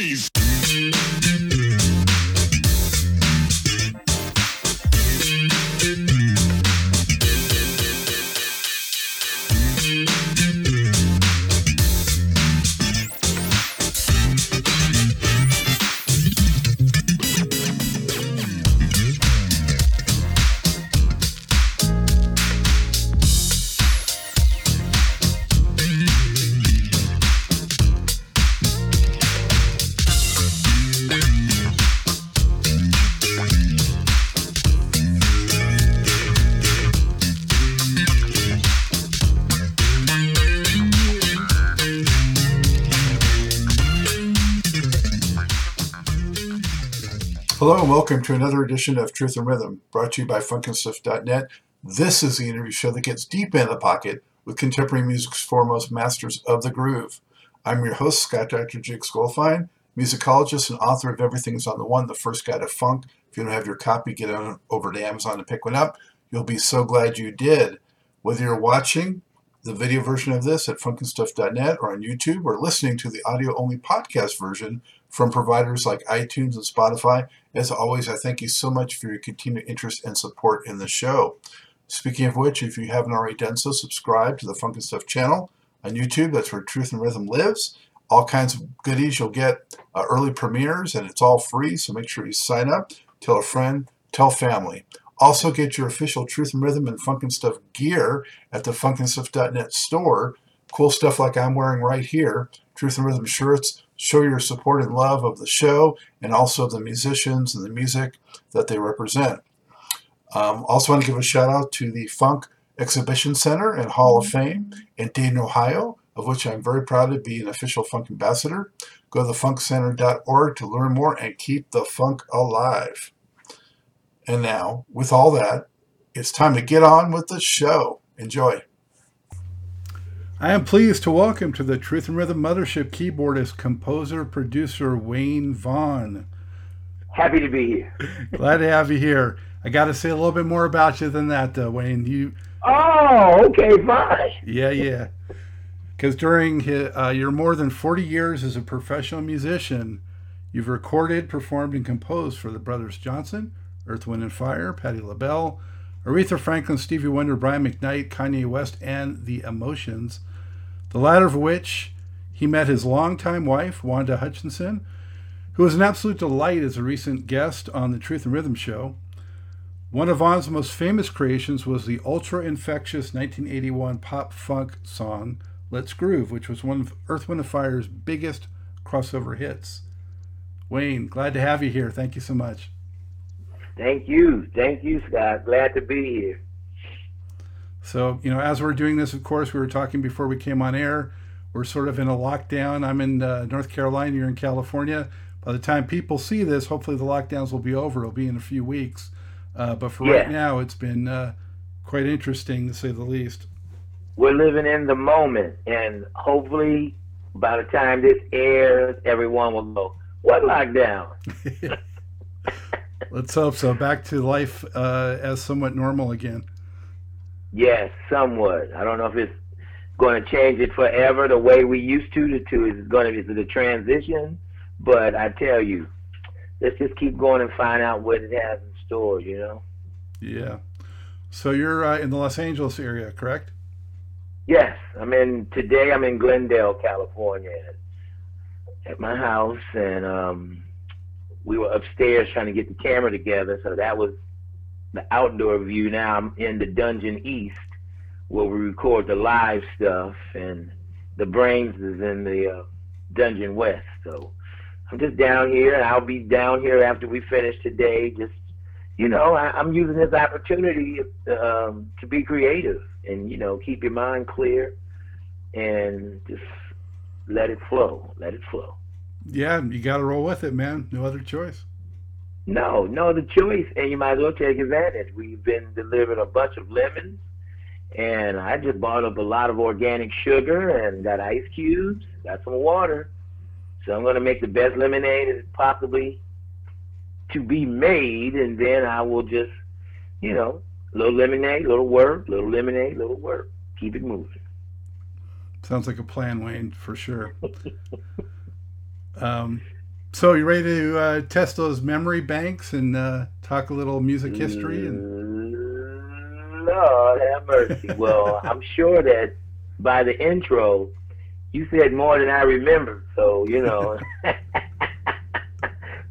freeze. Welcome to another edition of Truth and Rhythm, brought to you by FunkinStuff.net. This is the interview show that gets deep in the pocket with contemporary music's foremost masters of the groove. I'm your host, Scott Dr. Jake Skolfine, musicologist and author of Everything's on the One, the first guide to funk. If you don't have your copy, get on over to Amazon and pick one up. You'll be so glad you did. Whether you're watching the video version of this at funkinstuff.net or on YouTube or listening to the audio only podcast version from providers like iTunes and Spotify. As always, I thank you so much for your continued interest and support in the show. Speaking of which, if you haven't already done so, subscribe to the Funk and Stuff channel on YouTube. That's where Truth and Rhythm lives. All kinds of goodies. You'll get uh, early premieres, and it's all free, so make sure you sign up. Tell a friend, tell family. Also, get your official Truth and Rhythm and Funk and Stuff gear at the funkandstuff.net store. Cool stuff like I'm wearing right here Truth and Rhythm shirts. Show your support and love of the show and also the musicians and the music that they represent. Um, also, want to give a shout out to the Funk Exhibition Center and Hall of Fame in Dayton, Ohio, of which I'm very proud to be an official funk ambassador. Go to thefunkcenter.org to learn more and keep the funk alive. And now, with all that, it's time to get on with the show. Enjoy. I am pleased to welcome to the Truth and Rhythm Mothership keyboardist, composer, producer Wayne Vaughn. Happy to be here. Glad to have you here. I got to say a little bit more about you than that, though, Wayne. You. Oh, okay, fine. Yeah, yeah. Because during his, uh, your more than 40 years as a professional musician, you've recorded, performed, and composed for the Brothers Johnson, Earth, Wind, and Fire, Patti LaBelle, Aretha Franklin, Stevie Wonder, Brian McKnight, Kanye West, and The Emotions, the latter of which he met his longtime wife, Wanda Hutchinson, who was an absolute delight as a recent guest on the Truth and Rhythm show. One of Vaughn's most famous creations was the ultra infectious 1981 pop funk song Let's Groove, which was one of Earth, Wind, and Fire's biggest crossover hits. Wayne, glad to have you here. Thank you so much. Thank you. Thank you, Scott. Glad to be here. So, you know, as we're doing this, of course, we were talking before we came on air. We're sort of in a lockdown. I'm in uh, North Carolina, you're in California. By the time people see this, hopefully the lockdowns will be over. It'll be in a few weeks. Uh, but for yeah. right now, it's been uh, quite interesting to say the least. We're living in the moment, and hopefully, by the time this airs, everyone will go, "What lockdown?" Let's hope so. Back to life uh, as somewhat normal again. Yes, somewhat. I don't know if it's going to change it forever the way we used to. The two is going to be the transition, but I tell you, let's just keep going and find out what it has in store. You know. Yeah. So you're uh, in the Los Angeles area, correct? Yes, I'm in today. I'm in Glendale, California, at my house, and um, we were upstairs trying to get the camera together. So that was the outdoor view. Now I'm in the dungeon east where we record the live stuff, and the brains is in the uh, dungeon west. So I'm just down here, and I'll be down here after we finish today. Just you know, I, I'm using this opportunity um, to be creative and you know keep your mind clear and just let it flow. Let it flow. Yeah, you got to roll with it, man. No other choice. No, no other choice, and you might as well take advantage. We've been delivered a bunch of lemons, and I just bought up a lot of organic sugar and got ice cubes, got some water. So I'm going to make the best lemonade as possibly to be made, and then I will just, you know, little lemonade, little work, little lemonade, little work. Keep it moving. Sounds like a plan, Wayne, for sure. Um, So you ready to uh, test those memory banks and uh, talk a little music history? And... Lord have mercy. well, I'm sure that by the intro, you said more than I remember. So you know,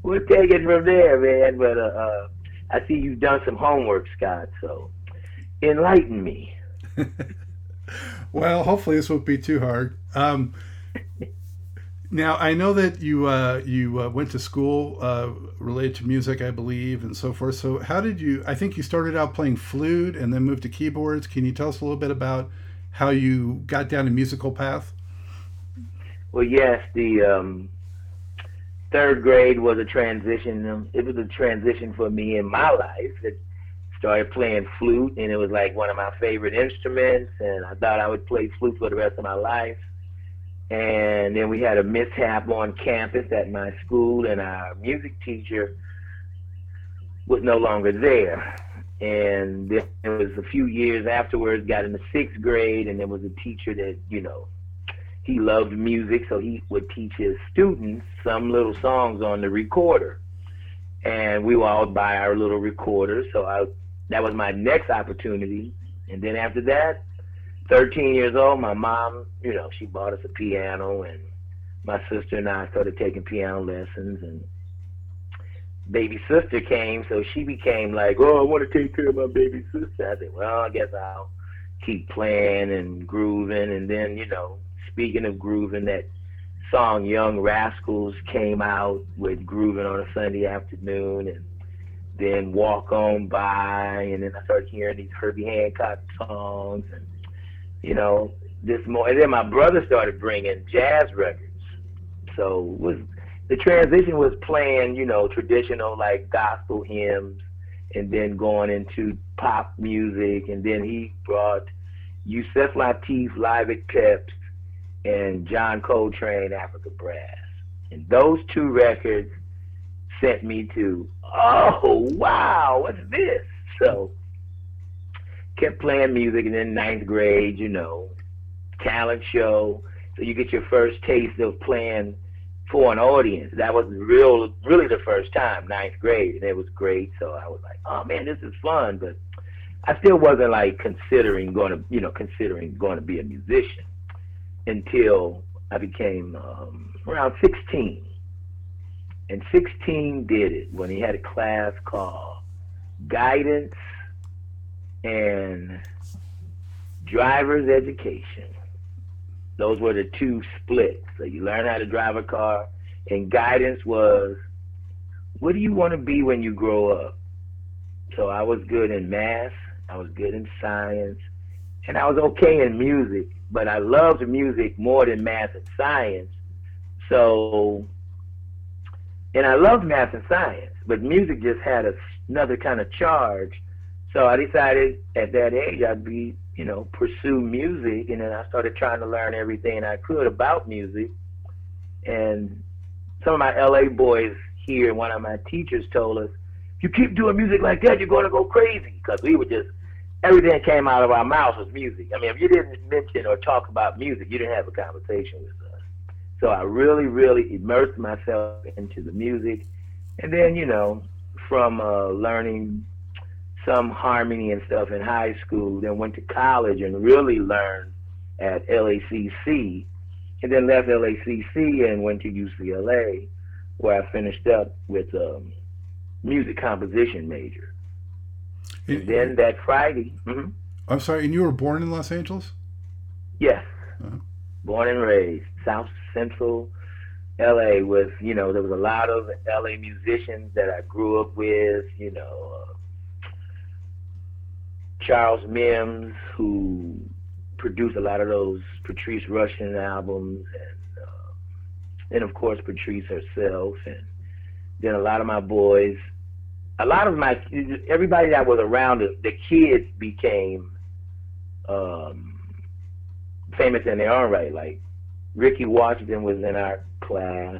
we'll take it from there, man. But uh, uh, I see you've done some homework, Scott. So enlighten me. well, hopefully this won't be too hard. Um, now I know that you uh, you uh, went to school uh, related to music, I believe, and so forth. So how did you? I think you started out playing flute and then moved to keyboards. Can you tell us a little bit about how you got down a musical path? Well, yes, the um, third grade was a transition. It was a transition for me in my life. It started playing flute, and it was like one of my favorite instruments, and I thought I would play flute for the rest of my life. And then we had a mishap on campus at my school, and our music teacher was no longer there. And then it was a few years afterwards, got into sixth grade, and there was a teacher that, you know, he loved music, so he would teach his students some little songs on the recorder. And we would all buy our little recorders, so I that was my next opportunity. And then after that, 13 years old, my mom, you know, she bought us a piano, and my sister and I started taking piano lessons. And baby sister came, so she became like, "Oh, I want to take care of my baby sister." I said, "Well, I guess I'll keep playing and grooving." And then, you know, speaking of grooving, that song "Young Rascals" came out with grooving on a Sunday afternoon, and then walk on by, and then I started hearing these Herbie Hancock songs, and you know, this more. And then my brother started bringing jazz records, so was the transition was playing, you know, traditional like gospel hymns, and then going into pop music, and then he brought Yusef Lateef live at Peps and John Coltrane Africa Brass, and those two records sent me to oh wow, what's this? So kept playing music, and then ninth grade, you know, talent show. So you get your first taste of playing for an audience. That was real, really the first time, ninth grade, and it was great. So I was like, oh man, this is fun. But I still wasn't like considering going to, you know, considering going to be a musician until I became um, around 16 and 16 did it when he had a class called Guidance and Driver's Education. Those were the two splits. So you learn how to drive a car, and guidance was, what do you want to be when you grow up? So I was good in math, I was good in science, and I was okay in music, but I loved music more than math and science. So and I loved math and science, but music just had a, another kind of charge. So I decided at that age I'd be, you know, pursue music, and then I started trying to learn everything I could about music. And some of my LA boys here, one of my teachers told us, if you keep doing music like that, you're going to go crazy. Because we were just, everything that came out of our mouths was music. I mean, if you didn't mention or talk about music, you didn't have a conversation with us. So I really, really immersed myself into the music. And then, you know, from uh, learning some harmony and stuff in high school, then went to college and really learned at LACC. And then left LACC and went to UCLA, where I finished up with a um, music composition major. And, then that Friday. Mm-hmm. I'm sorry, and you were born in Los Angeles? Yes. Uh-huh. Born and raised. South Central LA was, you know, there was a lot of LA musicians that I grew up with, you know, uh, Charles Mims, who produced a lot of those Patrice Rushen albums, and uh, and of course Patrice herself, and then a lot of my boys, a lot of my everybody that was around the kids became um, famous in their own right, like Ricky Washington was in our class.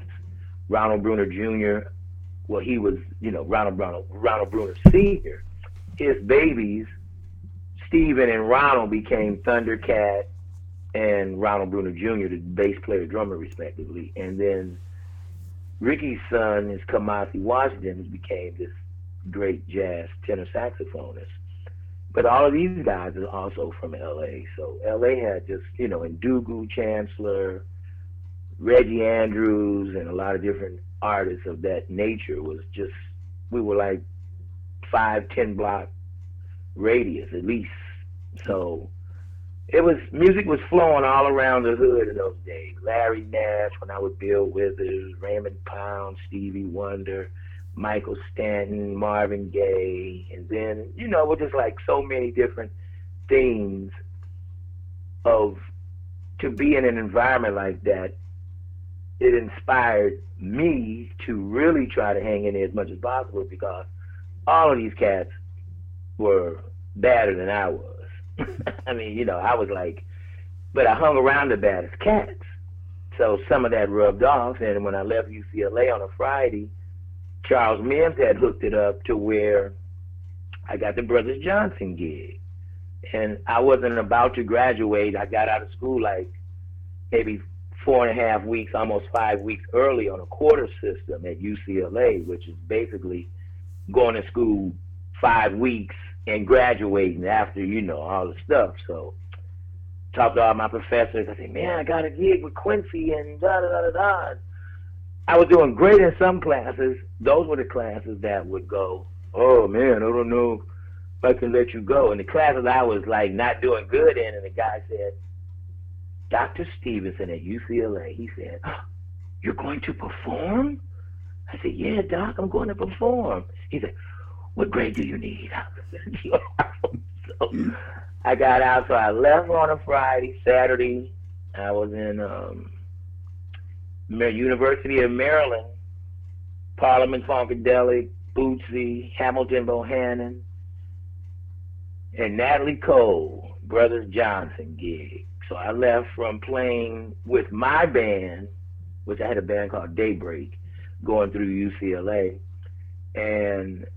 Ronald Bruner Jr. Well, he was, you know, Ronald Ronald Ronald Bruner Sr. His babies, Steven and Ronald, became Thundercat and Ronald Bruner Jr., the bass player drummer, respectively. And then Ricky's son is Kamasi Washington, who became this great jazz tenor saxophonist. But all of these guys are also from LA. So LA had just, you know, Ndugu Chancellor, Reggie Andrews, and a lot of different artists of that nature was just, we were like five, ten block radius at least. So it was music was flowing all around the hood in those days. Larry Nash, when I would Bill Withers, Raymond Pound, Stevie Wonder, Michael Stanton, Marvin Gaye, and then you know, with just like so many different things of to be in an environment like that. It inspired me to really try to hang in there as much as possible because all of these cats were badder than I was. I mean, you know, I was like, but I hung around the baddest cats. So some of that rubbed off. And when I left UCLA on a Friday, Charles Mims had hooked it up to where I got the Brothers Johnson gig. And I wasn't about to graduate. I got out of school like maybe four and a half weeks, almost five weeks early on a quarter system at UCLA, which is basically going to school five weeks and graduating after, you know, all the stuff. So talked to all my professors. I said, man, I got a gig with Quincy and da da da da da. I was doing great in some classes. Those were the classes that would go, oh man, I don't know if I can let you go. And the classes I was like not doing good in, and the guy said, Dr. Stevenson at UCLA, he said, you're going to perform? I said, yeah, doc, I'm going to perform. He said, what grade do you need? so I got out, so I left on a Friday. Saturday, I was in um, University of Maryland, Parliament Funkadelic, Bootsy, Hamilton Bohannon, and Natalie Cole, Brothers Johnson gig. So I left from playing with my band, which I had a band called Daybreak, going through UCLA. And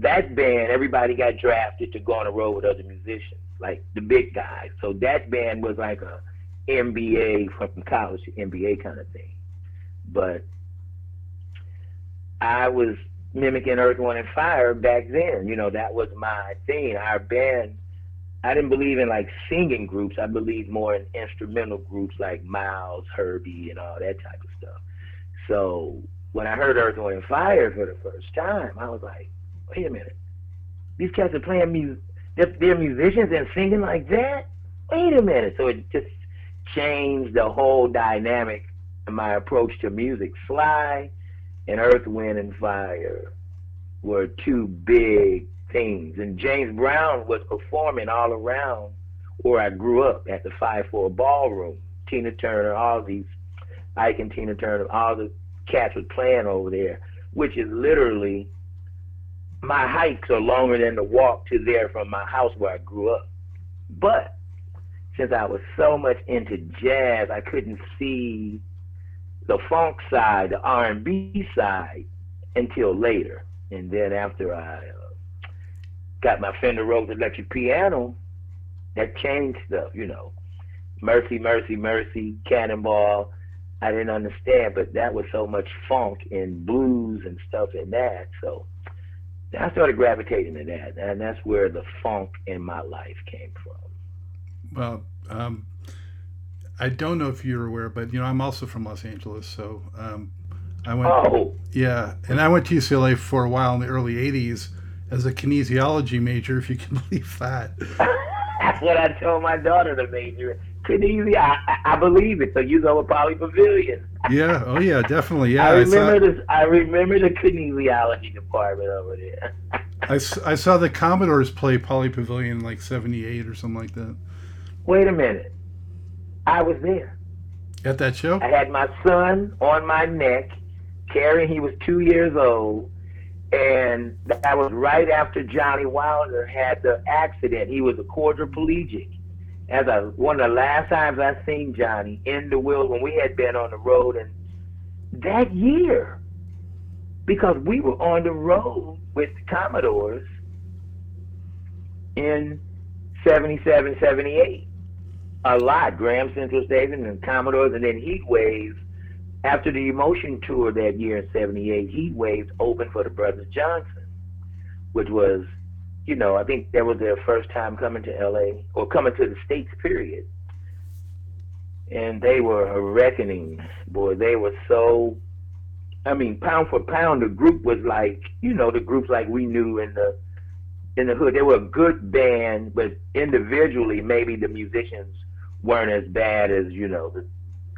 that band, everybody got drafted to go on the road with other musicians, like the big guys. So that band was like a MBA from college to MBA kind of thing. But I was mimicking Earth, Wind, and Fire back then. You know, that was my thing. Our band, I didn't believe in like singing groups. I believed more in instrumental groups like Miles, Herbie, and all that type of stuff. So when I heard Earth, Wind, and Fire for the first time, I was like, wait a minute. These cats are playing music. They're, musicians and singing like that? Wait a minute. So it just changed the whole dynamic and my approach to music. Sly and Earth, Wind, and Fire were two big things. And James Brown was performing all around where I grew up at the 5-4 Ballroom. Tina Turner, all these, Ike and Tina Turner, all the cats were playing over there, which is literally my hikes are longer than the walk to there from my house where I grew up. But since I was so much into jazz, I couldn't see the funk side, the R&B side until later. And then after I uh, got my Fender Rhodes electric piano, that changed stuff, you know. Mercy, Mercy, Mercy, Cannonball. I didn't understand, but that was so much funk and blues and stuff in that. So I started gravitating to that, and that's where the funk in my life came from. Well, um, I don't know if you're aware, but you know I'm also from Los Angeles, so um, I went. Oh. Yeah, and I went to UCLA for a while in the early '80s as a kinesiology major, if you can believe that. that's what I told my daughter to major Kinesi. I, I, I believe it. So you go with Pauley Pavilion. yeah. Oh yeah. Definitely. Yeah. I remember I saw, this. I remember the kinesiology department over there. I, I saw the Commodores play Pauley Pavilion like '78 or something like that. Wait a minute. I was there. At that show? I had my son on my neck, carrying. He was two years old, and that was right after Johnny Wilder had the accident. He was a quadriplegic as I one of the last times I seen Johnny in the wheel when we had been on the road and that year because we were on the road with the Commodores in 77, 78. A lot. Graham Central Station and Commodores and then Heat Waves after the Emotion tour that year in '78, Heat Waves opened for the Brothers Johnson, which was, you know, I think that was their first time coming to LA or coming to the States, period. And they were a reckoning, boy. They were so I mean, pound for pound, the group was like, you know, the groups like we knew in the in the hood. They were a good band, but individually, maybe the musicians weren't as bad as you know the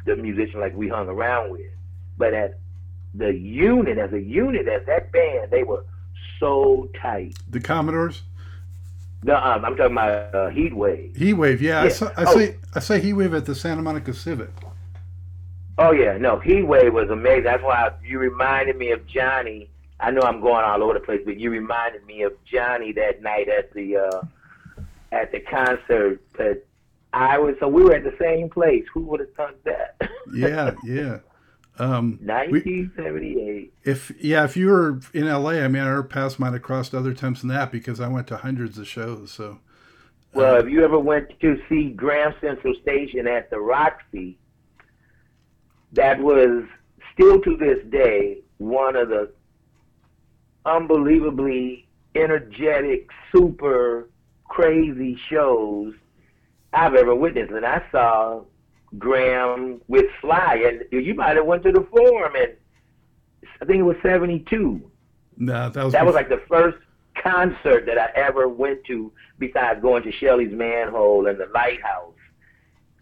the musician like we hung around with. But as the unit, as a unit, as that band, they were so tight. The Commodores. No, um, I'm talking about uh, Heat Wave. Heat Wave, yeah. yeah. I, saw, I oh. say I say Heat Wave at the Santa Monica Civic. Oh yeah, no, Heat Wave was amazing. That's why you reminded me of Johnny. I know I'm going all over the place, but you reminded me of Johnny that night at the uh, at the concert. But I was so we were at the same place. Who would have thought that? yeah, yeah. Um, 1978. if yeah, if you were in LA, I mean, our paths might have crossed other times than that because I went to hundreds of shows. So, well, um, if you ever went to see Graham Central Station at the Roxy, that was still to this day one of the unbelievably energetic, super crazy shows I've ever witnessed. And I saw Graham with Sly, and you might have went to the forum, and I think it was '72. No, that was that was like the first concert that I ever went to, besides going to Shelly's Manne-Hole and the Lighthouse.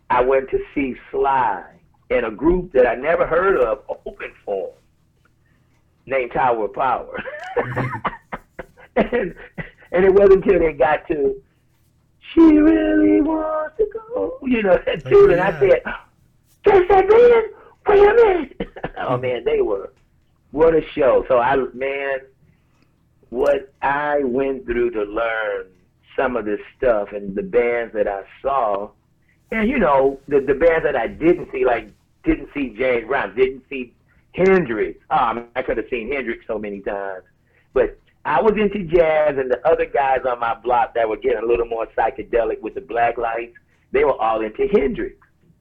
I went to see Sly in a group that I never heard of open for named Tower of Power. and and it wasn't until they got to She Really Wants to Go, you know, that tune, oh, yeah. and I said, That's that man? Wait a minute. oh man, they were what a show. So I man, what I went through to learn some of this stuff and the bands that I saw and you know, the the bands that I didn't see, like didn't see James Brown, didn't see Hendrix. Um, I could have seen Hendrix so many times. But I was into jazz, and the other guys on my block that were getting a little more psychedelic with the black lights, they were all into Hendrix.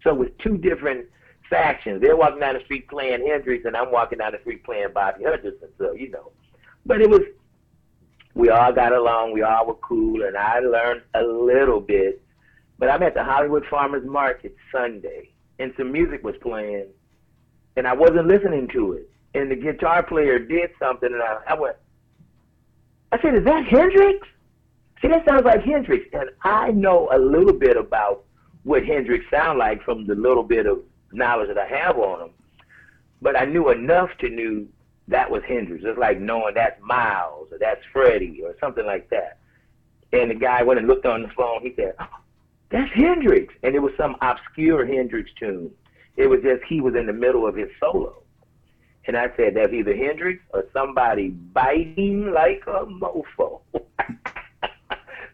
So it was two different factions. They're walking down the street playing Hendrix, and I'm walking down the street playing Bobby Hutcherson. So, you know. But it was, we all got along, we all were cool, and I learned a little bit. But I'm at the Hollywood Farmers Market Sunday and some music was playing, and I wasn't listening to it. And the guitar player did something, and I, I went, I said, "Is that Hendrix?" See, that sounds like Hendrix, and I know a little bit about what Hendrix sound like from the little bit of knowledge that I have on him. But I knew enough to knew that was Hendrix. It's like knowing that's Miles or that's Freddie or something like that. And the guy went and looked on the phone. He said, oh, that's Hendrix. And it was some obscure Hendrix tune. It was just he was in the middle of his solo. And I said, that's either Hendrix or somebody biting like a mofo.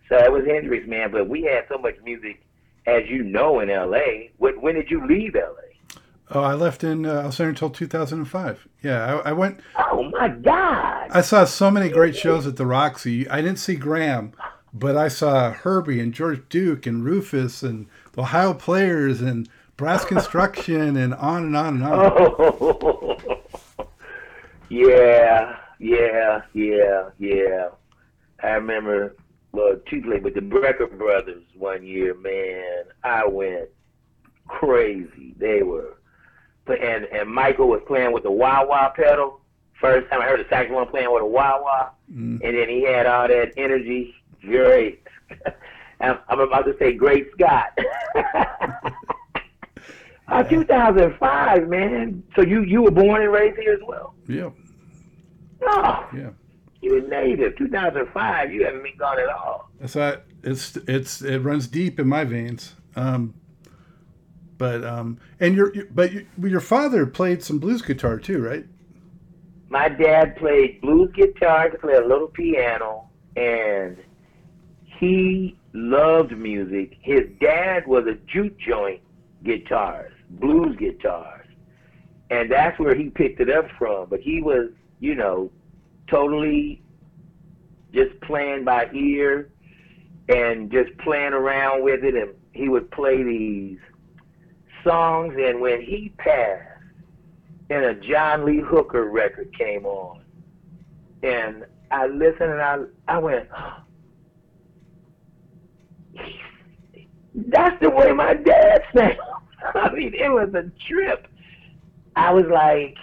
so it was Hendrix, man. But we had so much music, as you know, in L.A. When, when did you leave L.A.? Oh, I left in, uh, I was there until 2005. Yeah, I, I went. Oh, my God. I saw so many great shows at the Roxy. I didn't see Graham but I saw Herbie and George Duke and Rufus and the Ohio Players and Brass Construction and on and on and on. Oh, yeah, yeah, yeah, yeah. I remember well, play with the Brecker Brothers one year. Man, I went crazy. They were, and and Michael was playing with the wah wah pedal. First time I heard a saxophone playing with a wah wah, mm. and then he had all that energy Great. I'm about to say Great Scott. uh, 2005, man. So you you were born and raised here as well? Yeah. Oh. Yeah. You're a native. 2005. You haven't been gone at all. That's that. It's it's it runs deep in my veins. Um, but um, and your, but your, your father played some blues guitar too, right? My dad played blues guitar, to play a little piano, and he loved music. His dad was a juke joint guitarist, blues guitars. And that's where he picked it up from. But he was, you know, totally just playing by ear and just playing around with it. And he would play these songs. And when he passed, and a John Lee Hooker record came on, and I listened and I I went, that's the way my dad sounds. I mean, it was a trip. I was like,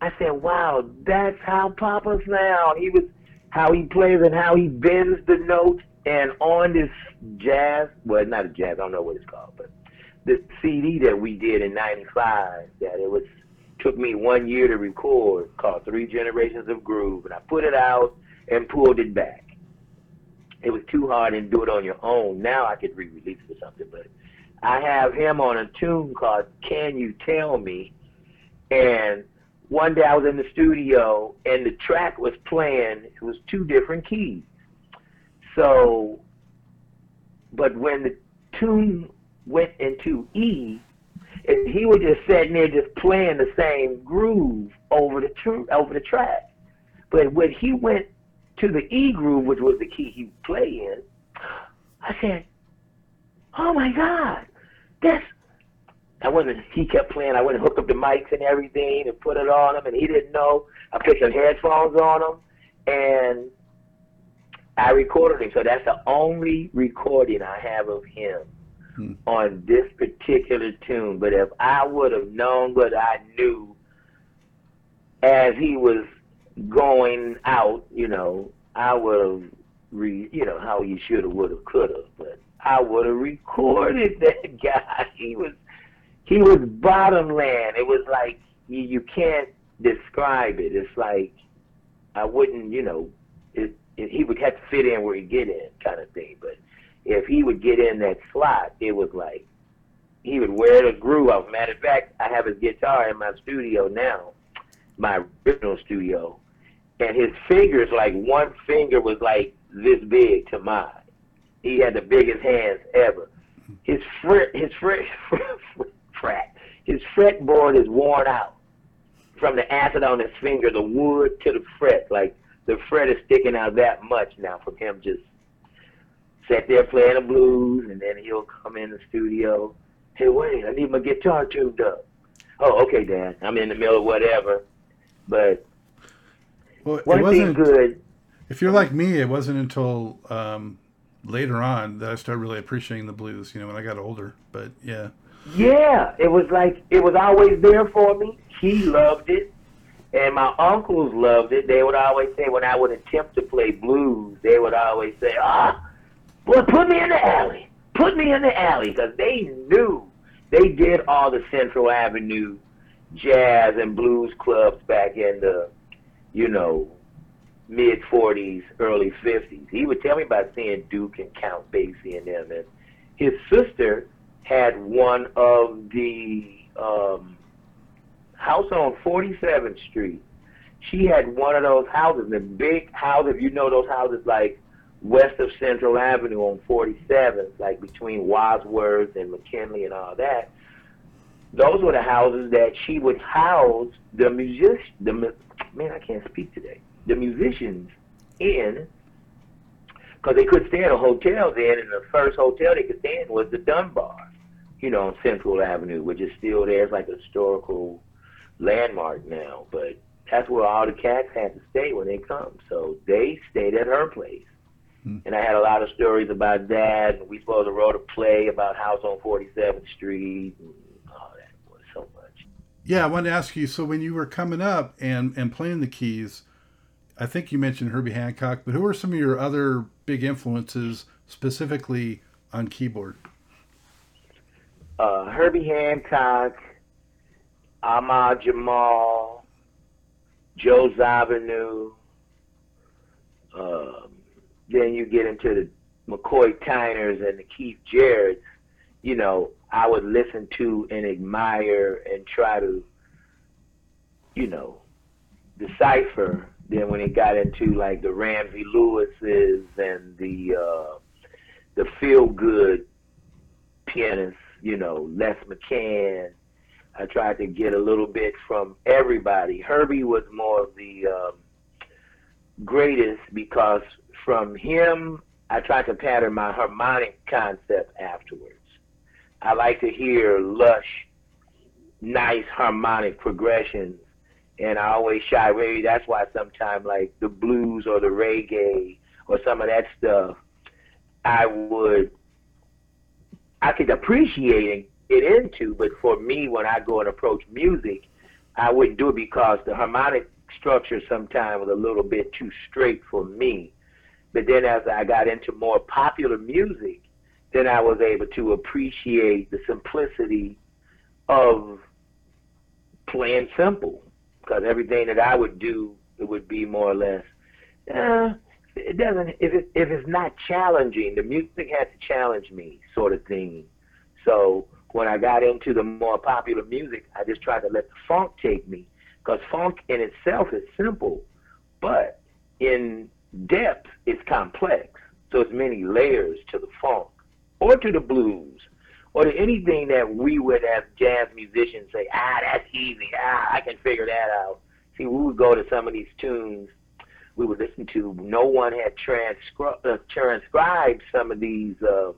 I said, wow, that's how Papa sounds. He was how he plays and how he bends the notes. And on this jazz, well, not a jazz, I don't know what it's called, but the CD that we did in '95, that it was took me one year to record, called Three Generations of Groove, and I put it out and pulled it back. It was too hard to do it on your own. Now I could re-release it or something, but I have him on a tune called "Can You Tell Me," and one day I was in the studio and the track was playing. It was two different keys. So, but when the tune went into E, and he was just sitting there just playing the same groove over the tr- over the track. But when he went to the E groove, which was the key he played in, I said, "Oh my God, that's." I went and he kept playing. I went and hooked up the mics and everything and put it on him, and he didn't know. I put some headphones on him, and I recorded him. So that's the only recording I have of him hmm. on this particular tune. But if I would have known what I knew as he was going out, you know, I would have, re, you know, how you should have, would have, could have. But I would have recorded that guy. He was, he was bottom land. It was like you, you can't describe it. It's like I wouldn't, you know, it, it, he would have to fit in where he get in, kind of thing. But if he would get in that slot, it was like he would wear the groove off. Matter of fact, I have his guitar in my studio now, my original studio, and his fingers, like one finger was like this big to mine. He had the biggest hands ever. His fret, his fret, fret, his fretboard is worn out from the acid on his finger, the wood to the fret. Like the fret is sticking out that much now from him just sat there playing the blues, and then he'll come in the studio. Hey, wait, I need my guitar tuned up. Oh, okay, Dad. I'm in the middle of whatever, but well, one thing good. If you're like me, it wasn't until um, later on that I started really appreciating the blues. You know, when I got older. But yeah. Yeah, it was like it was always there for me. He loved it. And my uncles loved it. They would always say when I would attempt to play blues, they would always say, "Ah, boy, put me in the alley. Put me in the alley," because they knew they did all the Central Avenue jazz and blues clubs back in the, you know, mid '40s, early '50s. He would tell me about seeing Duke and Count Basie and them. And his sister had one of the um, house on 47th Street. She had one of those houses, the big house, if you know those houses like west of Central Avenue on 47th, like between Wadsworth and McKinley and all that. Those were the houses that she would house the music, the man, I can't speak today. The musicians in, because they couldn't stay in a hotel then, and the first hotel they could stay in was the Dunbar, you know, on Central Avenue, which is still there. It's like a historical landmark now, but that's where all the cats had to stay when they come. So they stayed at her place. Hmm. And I had a lot of stories about that. And we supposed to wrote a play about House on 47th Street and all that. was so much. Yeah, I wanted to ask you. So when you were coming up and and playing the keys, I think you mentioned Herbie Hancock, but who are some of your other big influences specifically on keyboard? Uh, Herbie Hancock, Ahmad Jamal, Joe Zawinul. Um, then you get into the McCoy Tyners and the Keith Jarretts. You know, I would listen to and admire and try to, you know, decipher. Then when it got into like the Ramsey Lewis's and the uh, the feel good pianists, you know, Les McCann, I tried to get a little bit from everybody. Herbie was more of the um, greatest because from him, I tried to pattern my harmonic concept afterwards. I like to hear lush nice harmonic progressions. And I always shy away. That's why sometimes like the blues or the reggae or some of that stuff, I would, I could appreciate it into, but for me, when I go and approach music, I wouldn't do it because the harmonic structure sometimes was a little bit too straight for me. But then as I got into more popular music, then I was able to appreciate the simplicity of playing simple. Because everything that I would do, it would be more or less, uh, it doesn't, if, it, if it's not challenging, the music has to challenge me, sort of thing. So when I got into the more popular music, I just tried to let the funk take me. Because funk in itself is simple, but in depth, it's complex. So it's many layers to the funk or to the blues or anything that we would as jazz musicians say, ah, that's easy. Ah, I can figure that out. See, we would go to some of these tunes we would listen to. No one had transcri- uh, transcribed some of these um,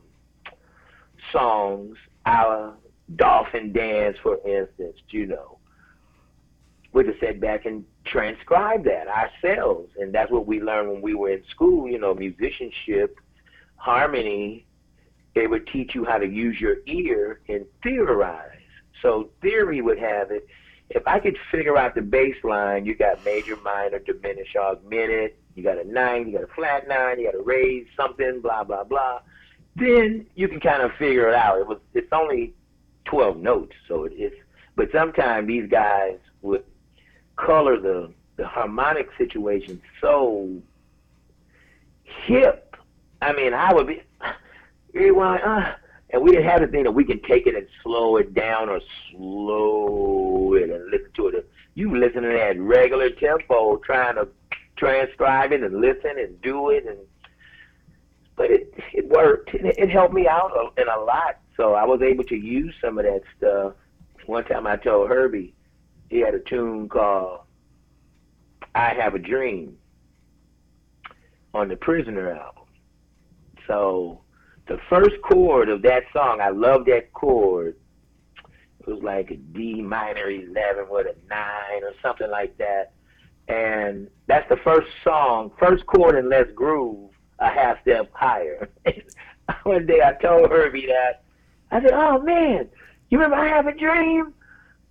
songs. Our Dolphin Dance, for instance, you know. We just sat back and transcribed that ourselves. And that's what we learned when we were in school, you know, musicianship, harmony, they would teach you how to use your ear and theorize. So theory would have it. If I could figure out the bass line, you got major, minor, diminished, augmented, you got a nine, you got a flat nine, you got a raise something, blah blah blah. Then you can kind of figure it out. It was it's only twelve notes, so it is. But sometimes these guys would color the the harmonic situation so hip. I mean, I would be rewind, uh, and we didn't have the thing that we can take it and slow it down or slow it and listen to it. You listen to that regular tempo, trying to transcribe it and listen and do it, and but it it worked. It, it helped me out a, in a lot, so I was able to use some of that stuff. One time I told Herbie, he had a tune called "I Have a Dream" on the Prisoner album. So the first chord of that song, I love that chord. It was like a D minor 11 with a 9 or something like that. And that's the first song, first chord in Let's Groove, a half step higher. One day I told Herbie that. I said, oh man, you remember I Have a Dream?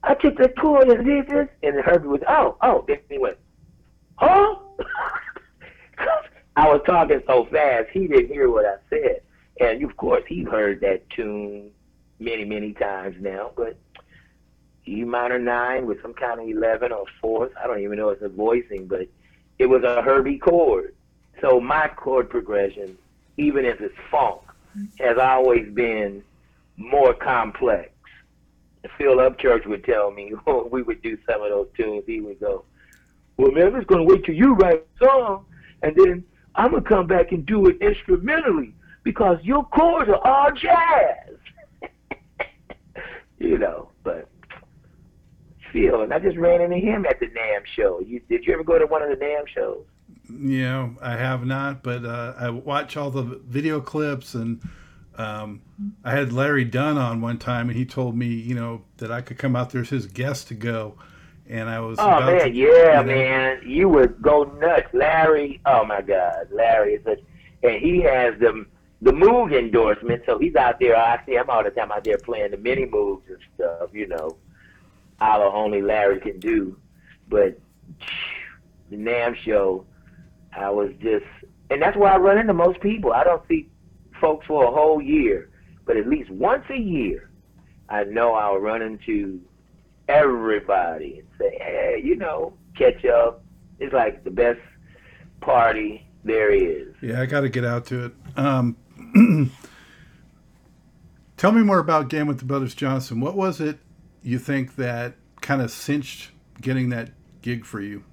I took the chord and did this. And Herbie was, oh, oh. Then he went, huh? I was talking so fast, he didn't hear what I said. And of course, he heard that tune many, many times now. But E minor nine with some kind of eleven or fourth. I don't even know it's a voicing, but it was a Herbie chord. So my chord progression, even if it's funk, has always been more complex. Phil Upchurch would tell me when oh, we would do some of those tunes, he would go, Well man, I'm just gonna wait till you write a song and then I'm gonna come back and do it instrumentally because your chords are all jazz. you know, but Phil, and I just ran into him at the NAMM show. You did you ever go to one of the NAMM shows? Yeah, I have not, but uh, I watch all the video clips and um, I had Larry Dunn on one time, and he told me, you know, that I could come out there as his guest to go. And I was. Oh man, to, yeah, you know, man, you would go nuts, Larry. Oh my God, Larry is and he has them the Moog endorsement, so he's out there. I see him all the time out there playing the mini Moogs and stuff, you know, all only Larry can do. But the NAMM show, I was just, and that's why I run into most people. I don't see folks for a whole year, but at least once a year, I know I'll run into everybody and say, hey, you know, catch up. It's like the best party there is. Yeah, I got to get out to it. Um, Tell me more about Game with the Brothers Johnson. What was it you think that kind of cinched getting that gig for you?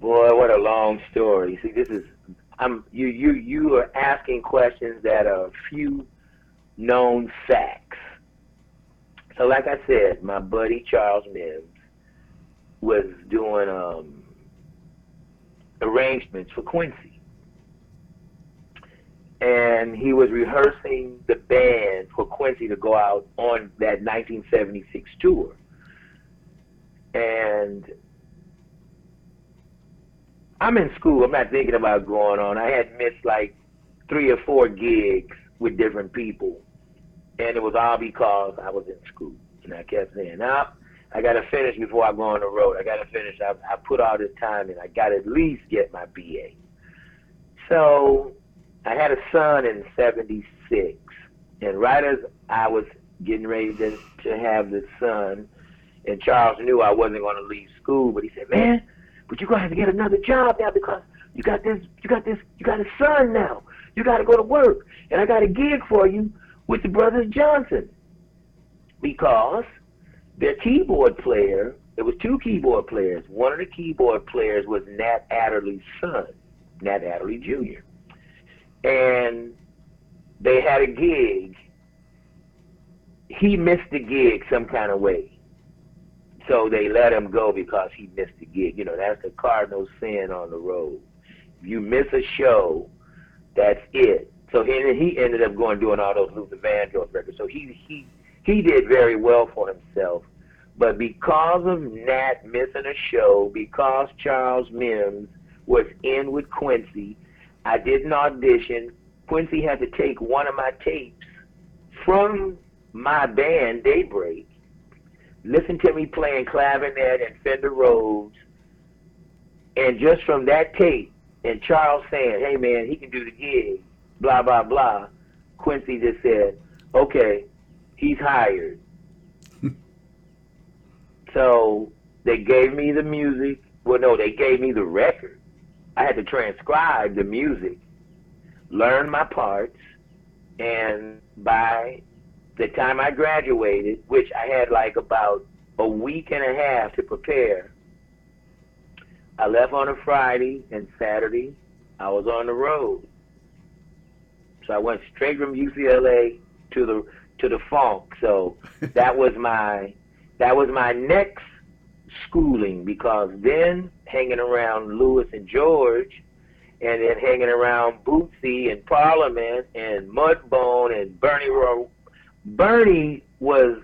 Boy, what a long story. See, this is I'm you you you are asking questions that are few known facts. So, like I said, my buddy Charles Mims was doing um, arrangements for Quincy and he was rehearsing the band for Quincy to go out on that 1976 tour. And I'm in school. I'm not thinking about going on. I had missed like three or four gigs with different people, and it was all because I was in school. And I kept saying, "Now, I got to finish before I go on the road. I got to finish. I, I put all this time in. I got to at least get my BA." So I had a son in '76, and right as I was getting ready to, to have the son, and Charles knew I wasn't going to leave school, but he said, "Man." But you're gonna have to get another job now because you got this, you got this, you got a son now. You got to go to work, and I got a gig for you with the Brothers Johnson because their keyboard player. There was two keyboard players. One of the keyboard players was Nat Adderley's son, Nat Adderley Jr. And they had a gig. He missed the gig some kind of way so they let him go because he missed the gig. You know, that's the cardinal sin on the road. If you miss a show, that's it. So he he ended up going doing all those Luther Vandross records. So he he he did very well for himself. But because of Nat missing a show, because Charles Mims was in with Quincy, I didn't audition. Quincy had to take one of my tapes from my band Daybreak listen to me playing clavinet and Fender Rhodes, and just from that tape, and Charles saying, "Hey man, he can do the gig," blah blah blah. Quincy just said, "Okay, he's hired." so they gave me the music. Well, no, they gave me the record. I had to transcribe the music, learn my parts, and by the time I graduated, which I had like about a week and a half to prepare, I left on a Friday and Saturday I was on the road. So I went straight from UCLA to the to the funk. So that was my that was my next schooling because then hanging around Louis and George and then hanging around Bootsy and Parliament and Mudbone and Bernie Ro- Bernie was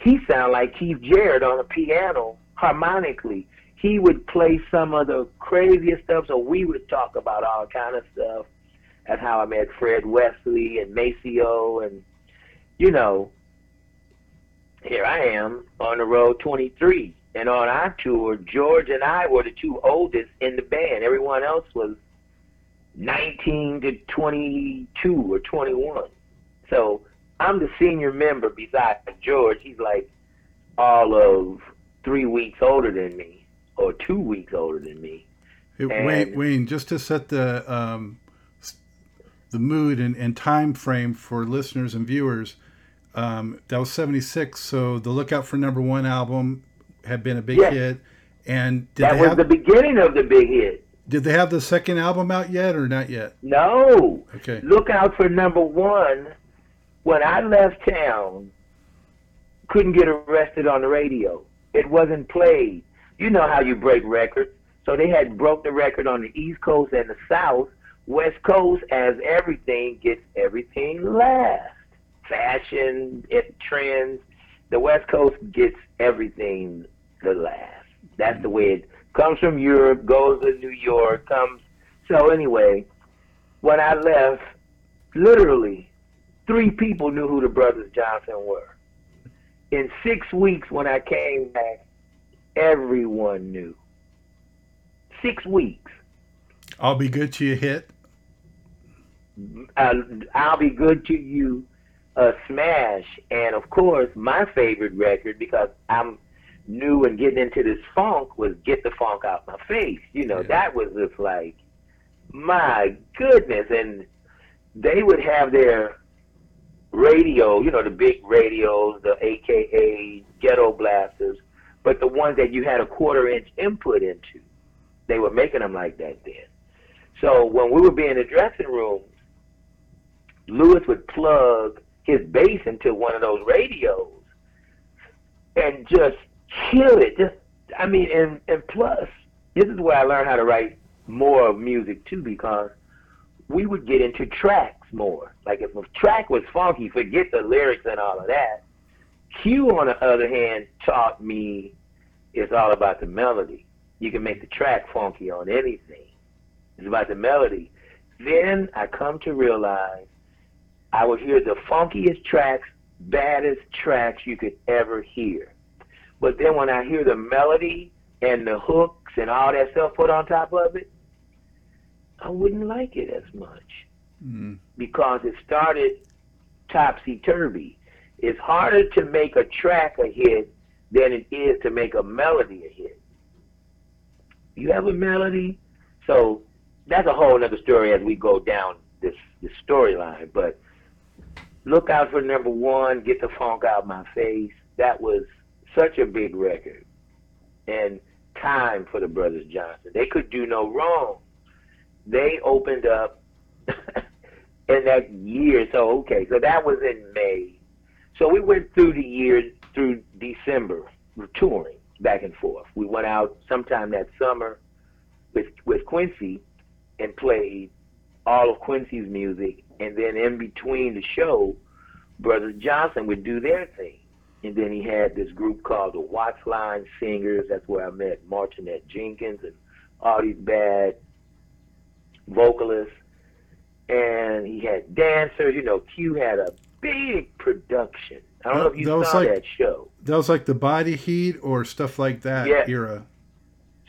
he sounded like Keith Jarrett on a piano harmonically. He would play some of the craziest stuff, so we would talk about all kind of stuff. That's how I met Fred Wesley and Maceo, and you know, here I am on the road 23, and on our tour, George and I were the two oldest in the band. Everyone else was 19 to 22 or 21. So I'm the senior member besides George. He's like all of three weeks older than me, or two weeks older than me. Hey, Wayne, Wayne, just to set the um, the mood and, and time frame for listeners and viewers, um, that was '76. So the Lookout for Number One album had been a big yes. hit, and that was have, the beginning of the big hit. Did they have the second album out yet, or not yet? No. Okay. Look out for Number One when I left town, couldn't get arrested on the radio. It wasn't played. You know how you break records. So they had broke the record on the East Coast and the South. West Coast, as everything, gets everything last. Fashion, it trends. The West Coast gets everything the last. That's the way it comes from Europe, goes to New York, comes. So anyway, when I left, literally three people knew who the brothers Johnson were. In six weeks, when I came back, everyone knew. Six weeks. I'll be good to you hit. Uh, I'll be good to you. A smash, and of course, my favorite record because I'm new and getting into this funk was "Get the Funk Out My Face." You know, yeah. that was just like, my goodness, and they would have their radio, you know, the big radios, the AKA ghetto blasters, but the ones that you had a quarter inch input into. They were making them like that then. So when we would be in the dressing rooms, Louis would plug his bass into one of those radios and just kill it. Just, I mean, and, and plus, this is where I learned how to write more music too because we would get into tracks more. Like if a track was funky, forget the lyrics and all of that. Q, on the other hand, taught me it's all about the melody. You can make the track funky on anything. It's about the melody. Then I come to realize I would hear the funkiest tracks, baddest tracks you could ever hear. But then when I hear the melody and the hooks and all that stuff put on top of it, I wouldn't like it as much mm. because it started topsy turvy. It's harder to make a track a hit than it is to make a melody a hit. You have a melody, so that's a whole other story as we go down this this storyline. But look out for number one, get the funk out my face. That was such a big record, and time for the brothers Johnson. They could do no wrong. They opened up in that year. So okay, so that was in May. So we went through the year through December, touring back and forth. We went out sometime that summer with with Quincy and played all of Quincy's music, and then in between the show, Brothers Johnson would do their thing. And then he had this group called the Watts Line Singers. That's where I met Martinette Jenkins and all these bad vocalists. And he had dancers. You know, Q had a big production. I don't know if you that saw like, that show. That was like the Body Heat or stuff like that yeah. era.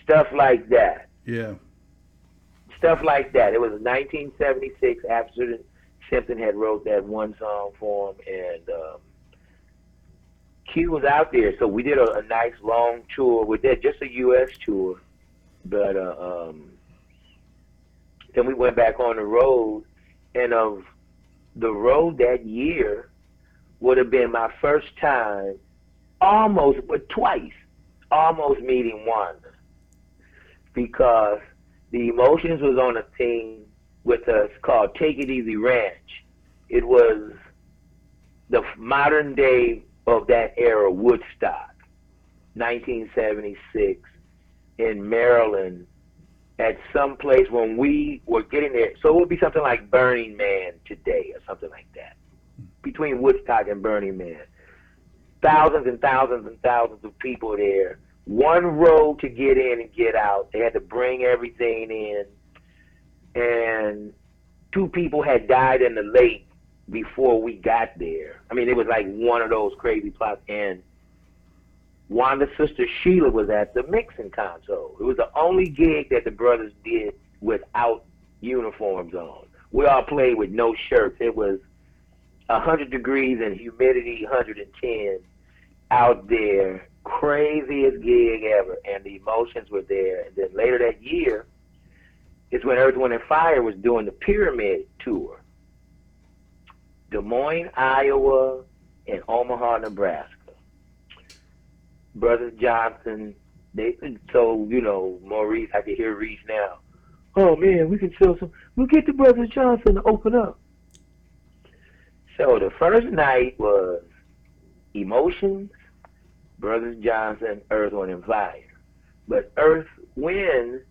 Stuff like that. Yeah stuff like that. It was 1976 after Simpson had wrote that one song for him, and um, Q was out there. So we did a, a nice long tour with that, just a U.S. tour. But uh, um, then we went back on the road, and of the road that year would have been my first time, almost, but twice, almost meeting Wanda, because the Emotions was on a thing with us called Take It Easy Ranch. It was the modern day of that era, Woodstock, 1976, in Maryland, at some place when we were getting there. So it would be something like Burning Man today, or something like that, between Woodstock and Burning Man. Thousands and thousands and thousands of people there one road to get in and get out. They had to bring everything in, and two people had died in the lake before we got there. I mean, it was like one of those crazy plots. And Wanda's sister Sheila was at the mixing console. It was the only gig that the brothers did without uniforms on. We all played with no shirts. It was 100 degrees and humidity 110 out there craziest gig ever, and the emotions were there. And then later that year it's when Earth, Wind, and Fire was doing the Pyramid Tour. Des Moines, Iowa, and Omaha, Nebraska. Brothers Johnson, they so you know Maurice. I can hear Reese now. Oh man, we can sell some. We'll get the Brothers Johnson to open up. So the first night was emotions, Brothers Johnson, Earth, Wind, and Fire. But Earth, Wind,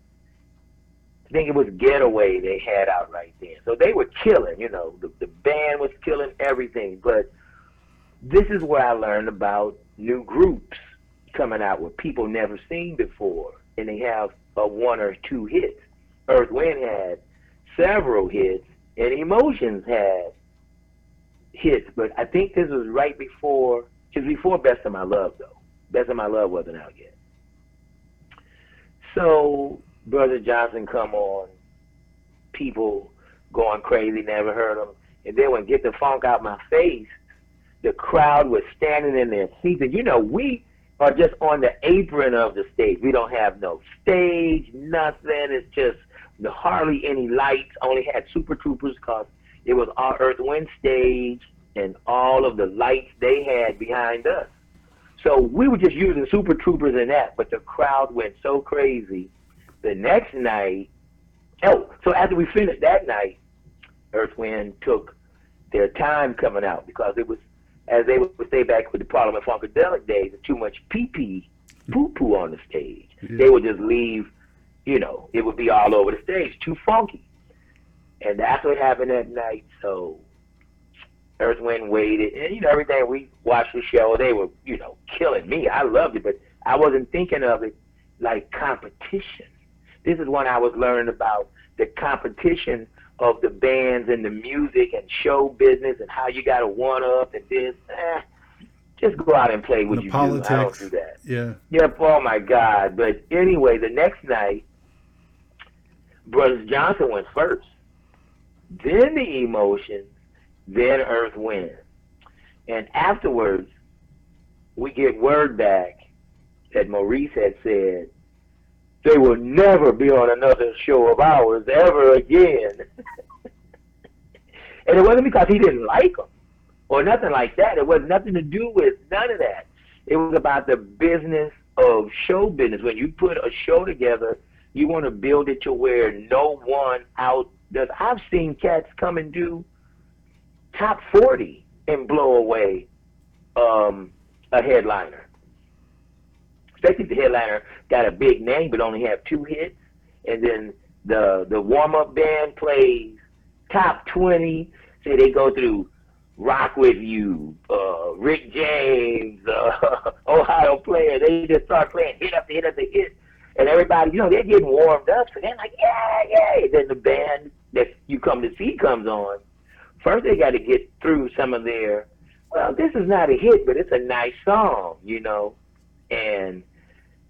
I think it was Getaway they had out right then. So they were killing, you know, the, the band was killing everything. But this is where I learned about new groups coming out with people never seen before. And they have a one or two hits. Earth, Wind had several hits, and Emotions had hits. But I think this was right before, it before Best of My Love, though. Best of My Love wasn't out yet. So Brother Johnson come on, people going crazy, never heard him. And then when Get the Funk Out My Face, the crowd was standing in their seats. And you know, we are just on the apron of the stage. We don't have no stage, nothing. It's just hardly any lights. Only had Super Troupers because it was our Earth Wind stage and all of the lights they had behind us. So we were just using Super Troupers in that, but the crowd went so crazy. The next night, oh, so after we finished that night, Earth Wind took their time coming out because it was, as they would say back with the Parliament Funkadelic days, too much pee pee, poo poo on the stage. Yeah. They would just leave, you know, it would be all over the stage, too funky. And that's what happened that night. So Earth Wind waited, and you know everything we watched the show, they were you know killing me. I loved it, but I wasn't thinking of it like competition. This is when I was learning about the competition of the bands and the music and show business and how you got to one up and this. Eh, just go out and play what the you politics. do. I don't do that. Yeah. Yep. Oh my God. But anyway, the next night, Brothers Johnson went first. Then the emotions, then Earth Wind. And afterwards, we get word back that Maurice had said they will never be on another show of ours ever again. and it wasn't because he didn't like them or nothing like that. It was nothing to do with none of that. It was about the business of show business. When you put a show together, you want to build it to where no one out does. I've seen cats come and do top 40 and blow away um, a headliner. If the headliner got a big name but only have two hits, and then the the warm up band plays top 20. Say they go through Rock with You, uh, Rick James, uh, Ohio Player. They just start playing hit after hit after hit, and everybody, you know, they're getting warmed up. So they're like, yeah, yeah. Then the band that you come to see comes on. First, they got to get through some of their. Well, this is not a hit, but it's a nice song, you know, and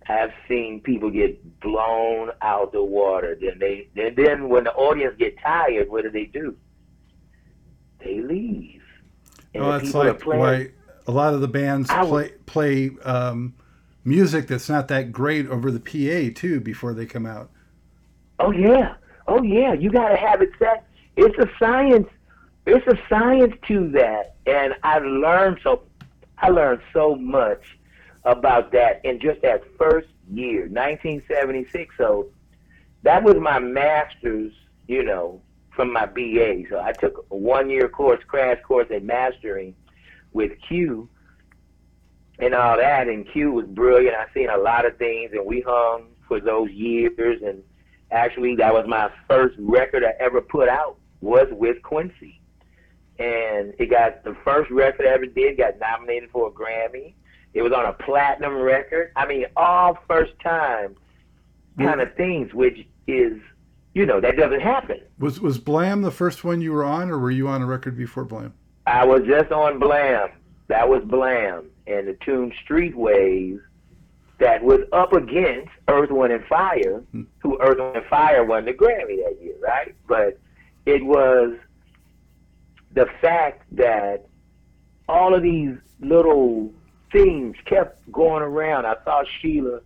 I've seen people get blown out the water. Then they, and then when the audience get tired, what do they do? They leave. And Oh, that's like playing- why a lot of the bands I play play um, music that's not that great over the PA too before they come out. Oh yeah, oh yeah. You got to have it set. It's a science. It's a science to that, and I learned so. I learned so much about that in just that first year, 1976. So that was my master's, you know, from my BA. So I took a one-year course, crash course in mastering with Q and all that. And Q was brilliant. I seen a lot of things, and we hung for those years. And actually, that was my first record I ever put out was with Quincy. And it got the first record I ever did got nominated for a Grammy. It was on a platinum record. I mean, all first time kind of things, which is, you know, that doesn't happen. Was was Blam the first one you were on, or were you on a record before Blam? I was just on Blam. That was Blam and the tune Streetwave that was up against Earth, Wind, and Fire, hmm. who Earth, Wind, and Fire won the Grammy that year, right? But it was the fact that all of these little things kept going around. I saw Sheila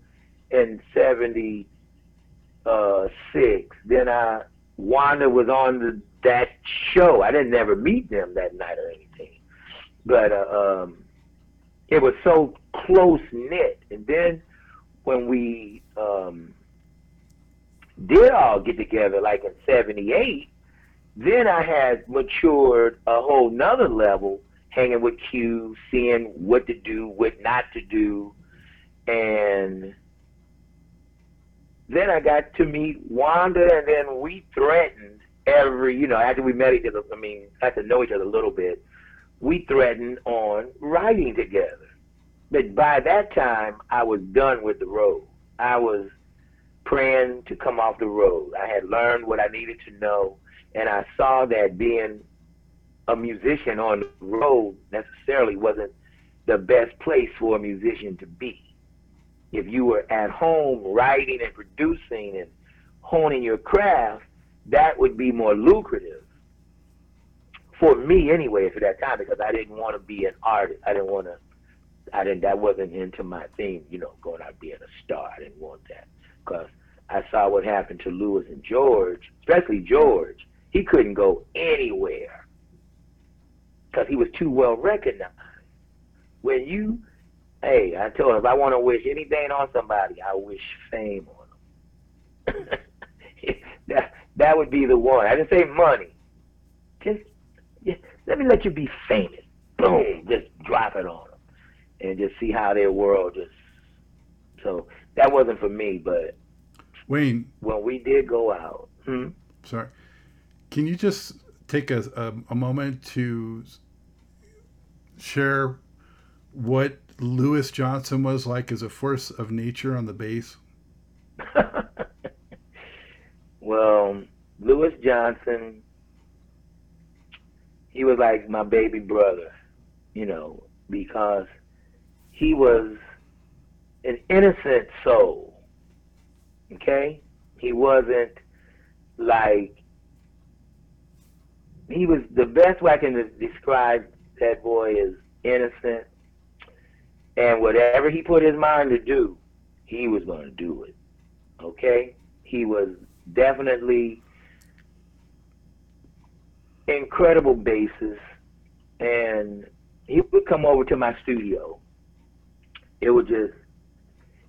in 76. Then I, Wanda was on the, that show. I didn't ever meet them that night or anything. But uh, um, it was so close knit. And then when we um, did all get together, like in 78, then I had matured a whole nother level, hanging with Q, seeing what to do, what not to do, and then I got to meet Wanda, and then we threatened every, you know, after we met each other, I mean, to know each other a little bit, we threatened on writing together. But by that time, I was done with the road. I was praying to come off the road. I had learned what I needed to know, and I saw that being a musician on the road necessarily wasn't the best place for a musician to be. If you were at home writing and producing and honing your craft, that would be more lucrative for me anyway for that time because I didn't want to be an artist. I didn't want to. I didn't. That wasn't into my thing. You know, going out being a star. I didn't want that because I saw what happened to Louis and George, especially George. He couldn't go anywhere because he was too well recognized. When you, hey, I told him if I want to wish anything on somebody, I wish fame on them. that that would be the one. I didn't say money. Just, just let me let you be famous. Boom, just drop it on them, and just see how their world just. So that wasn't for me, but Wayne, when we did go out, hmm? sorry. can you just take a, a, a moment to share what Louis Johnson was like as a force of nature on the bass? well, Louis Johnson, he was like my baby brother, you know, because he was an innocent soul. Okay? He wasn't like he was the best way I can describe that boy is innocent and whatever he put his mind to do, he was going to do it. Okay? He was definitely incredible bassist and he would come over to my studio. It was just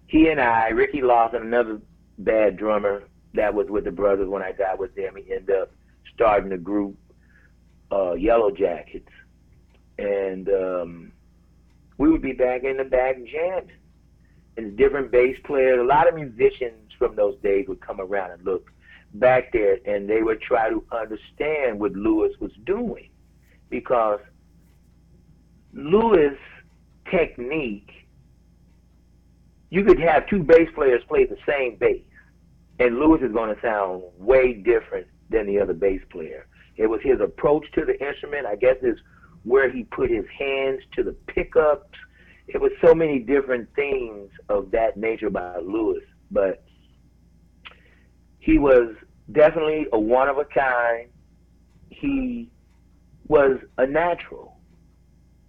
he and I, Ricky Lawson, another bad drummer that was with the brothers when I got with them. He ended up starting the group uh, Yellowjackets, and um, we would be back in the back jamming. And different bass players, a lot of musicians from those days would come around and look back there, and they would try to understand what Louis was doing, because Louis technique, you could have two bass players play the same bass, and Louis is going to sound way different than the other bass player. It was his approach to the instrument. I guess is where he put his hands to the pickups. It was so many different things of that nature by Louis, but he was definitely a one of a kind. He was a natural.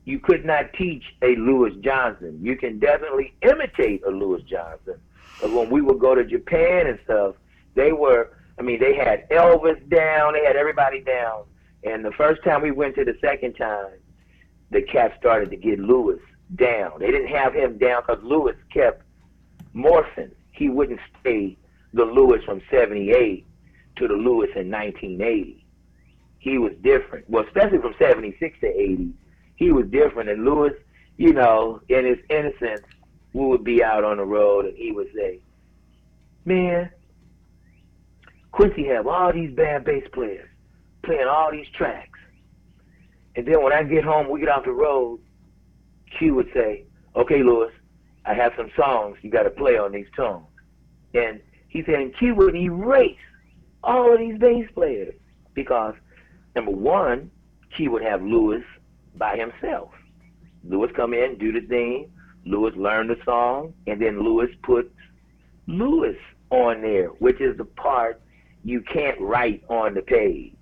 You could not teach a Louis Johnson. You can definitely imitate a Louis Johnson. But when we would go to Japan and stuff, they were I mean, they had Elvis down, they had everybody down. And the first time we went to the second time, the cats started to get Louis down. They didn't have him down because Louis kept morphing. He wouldn't stay the Louis from 78 to the Louis in 1980. He was different. Well, especially from 76 to 80, he was different. And Louis, you know, in his innocence, we would be out on the road and he would say, man, Quincy have all these bad bass players playing all these tracks. And then when I get home, we get off the road, Q would say, okay, Louis, I have some songs you got to play on these tones. And he said, and Q would erase all of these bass players because, number one, Q would have Louis by himself. Louis come in, do the thing, Louis learn the song, and then Louis puts Louis on there, which is the part you can't write on the page.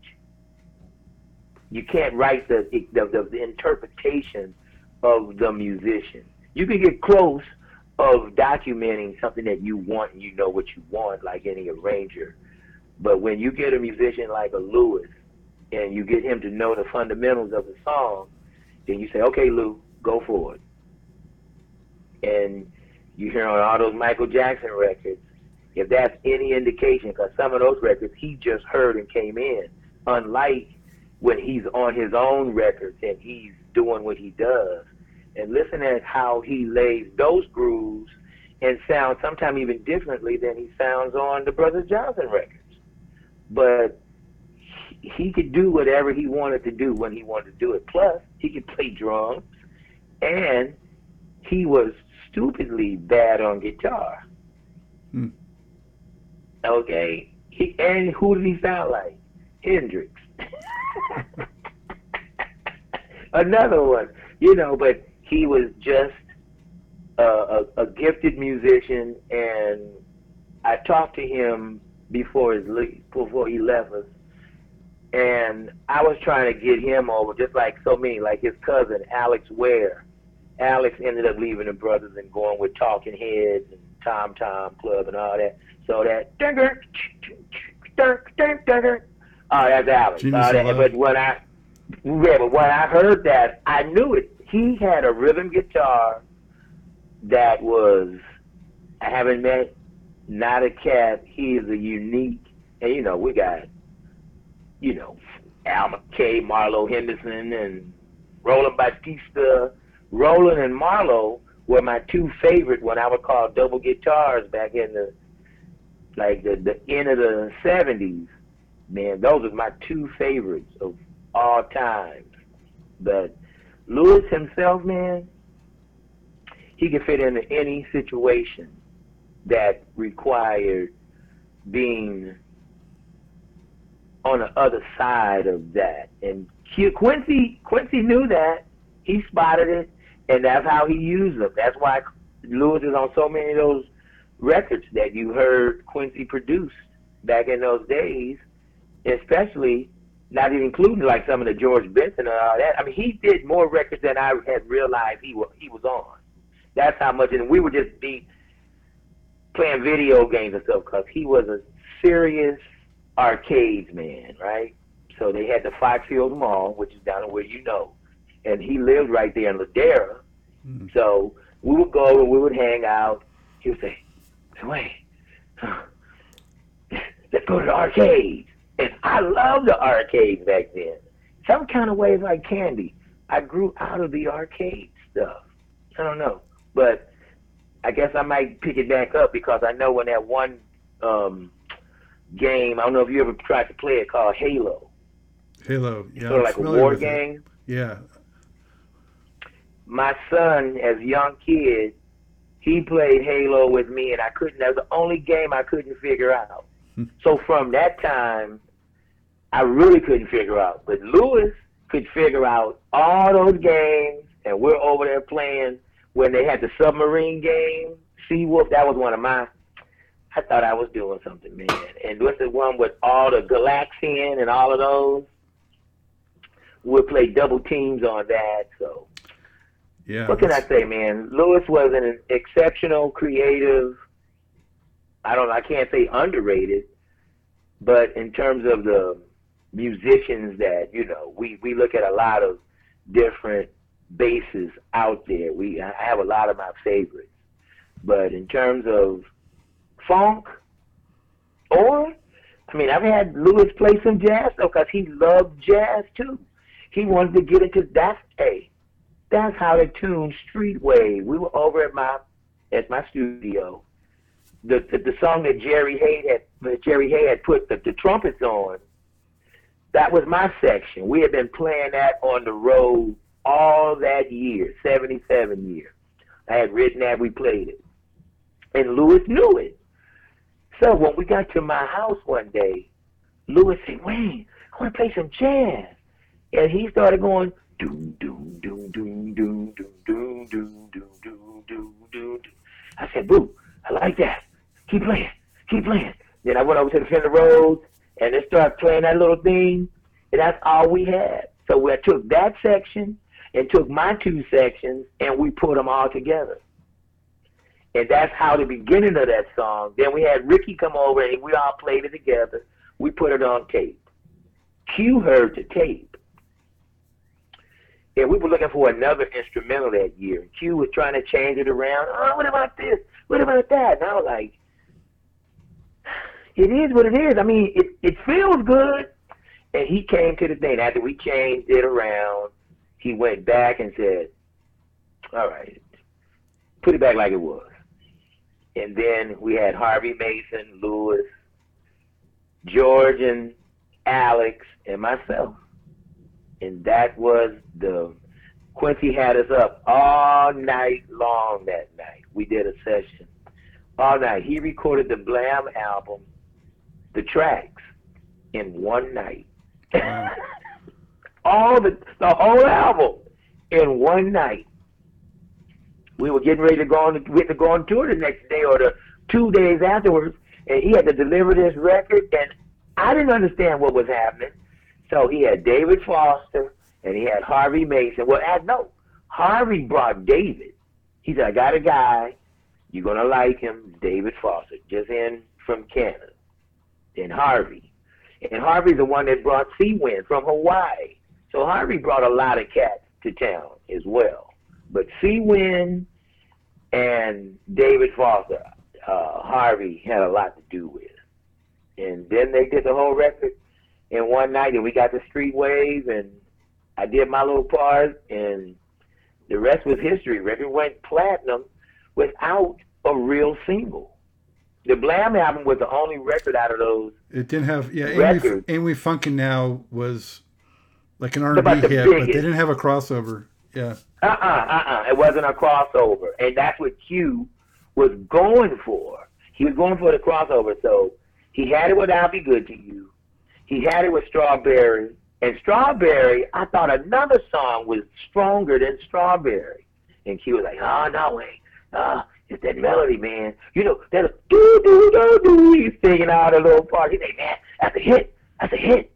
You can't write the the, the, interpretation of the musician. You can get close of documenting something that you want and you know what you want, like any arranger. But when you get a musician like a Louis and you get him to know the fundamentals of the song, then you say, okay, Lou, go for it. And you hear on all those Michael Jackson records, if that's any indication, because some of those records he just heard and came in, unlike when he's on his own records and he's doing what he does. And listen at how he lays those grooves and sounds sometimes even differently than he sounds on the Brother Johnson records. But he could do whatever he wanted to do when he wanted to do it. Plus, he could play drums, and he was stupidly bad on guitar. Hmm. Okay. He and who did he sound like? Hendrix. Another one. You know, but he was just a, a, a gifted musician, and I talked to him before his before he left us, and I was trying to get him over, just like so many, like his cousin Alex Weir. Alex ended up leaving the brothers and going with Talking Heads and Tom Tom Club and all that. So that oh, that's Alex. Uh, that, but when I yeah, but when I heard that, I knew it. He had a rhythm guitar that was I haven't met not a cat. He is a unique, and you know we got you know Al McKay, Marlo Henderson, and Roland Bautista. Roland and Marlo were my two favorite when I would call double guitars back in the like the, the end of the seventies. man, those are my two favorites of all time. But Louis himself, man, he could fit into any situation that required being on the other side of that. And Quincy Quincy knew that. He spotted it, and that's how he used them. That's why Louis is on so many of those records that you heard Quincy produce back in those days, especially not even including like some of the George Benson and all that. I mean, he did more records than I had realized he was he was on. That's how much, and we would just be playing video games and stuff because he was a serious arcades man, right? So they had the Fox Hills Mall, which is down where you know, and he lived right there in Ladera. Mm-hmm. So we would go and we would hang out. He would say, "Wait, let's go to the arcades." And I loved the arcades back then. Some kind of way like candy. I grew out of the arcade stuff. I don't know, but I guess I might pick it back up because I know when that one um, game. I don't know if you ever tried to play it called Halo. Halo, yeah, sort of like a war game. It. Yeah. My son, as a young kid, he played Halo with me, and I couldn't. That was the only game I couldn't figure out. Hmm. so from that time, I really couldn't figure out. But Louis could figure out all those games, and we're over there playing when they had the submarine game. Sea Wolf, that was one of my I thought I was doing something, man. And what's the one with all the Galaxian and all of those? We'll play double teams on that. So, yeah. What can I say, man? Louis was an exceptional, creative. I don't. I can't say underrated, but in terms of the musicians that you know, we we look at a lot of different bases out there. We I have a lot of my favorites, but in terms of funk, or I mean, I've had Louis play some jazz though, because he loved jazz too. He wanted to get into that. Hey, that's how they tuned Streetwave. We were over at my at my studio. The the, the song that Jerry Hey had Jerry Hey had put the, the trumpets on. That was my section. We had been playing that on the road all that year, 77 years. I had written that, we played it. And Louis knew it. So when we got to my house one day, Louis said, Wayne, I want to play some jazz. And he started going, doom, doom, doom, doom, I said, Boo, I like that. Keep playing, keep playing. Then I went over to the Fender Rhodes and they started playing that little thing, and that's all we had. So we took that section and took my two sections and we put them all together. And that's how the beginning of that song. Then we had Ricky come over and we all played it together. We put it on tape. Q heard the tape. And we were looking for another instrumental that year. Q was trying to change it around. Oh, what about this? What about that? And I was like, it is what it is. I mean, it, it feels good. And he came to the thing. After we changed it around, he went back and said, all right, put it back like it was and then we had Harvey Mason, Louis, George, and Alex, and myself. And that was the Quincy had us up all night long that night. We did a session all night. He recorded the Blam album, the tracks, in one night. all the the whole album in one night we were getting ready to go on we had to go on tour the next day or the two days afterwards, and he had to deliver this record, and I didn't understand what was happening. So he had David Foster and he had Harvey Mason. Well, no, Harvey brought David. He said, "I got a guy. You're gonna like him, David Foster, just in from Canada." Then Harvey, and Harvey's the one that brought Seawind from Hawaii. So Harvey brought a lot of cats to town as well. But Seawind and David Foster, uh, Harvey had a lot to do with. And then they did the whole record in one night, and we got the Streetwave, and I did my little part, and the rest was history. Record went platinum without a real single. the Blam album was the only record out of those. It didn't have yeah. Amy, Records. Ain't We Funkin' Now was like an R and B hit, but they didn't have a crossover. Yeah, Uh uh-uh, uh It wasn't a crossover, and that's what Q was going for. He was going for the crossover. So he had it with "I'll Be Good to You." He had it with "Strawberry," and "Strawberry." I thought another song was stronger than "Strawberry," and Q was like, "Oh no way, uh, it's that melody, man. You know that do do do do." He's singing out a little part. He's like, "Man, that's a hit. That's a hit."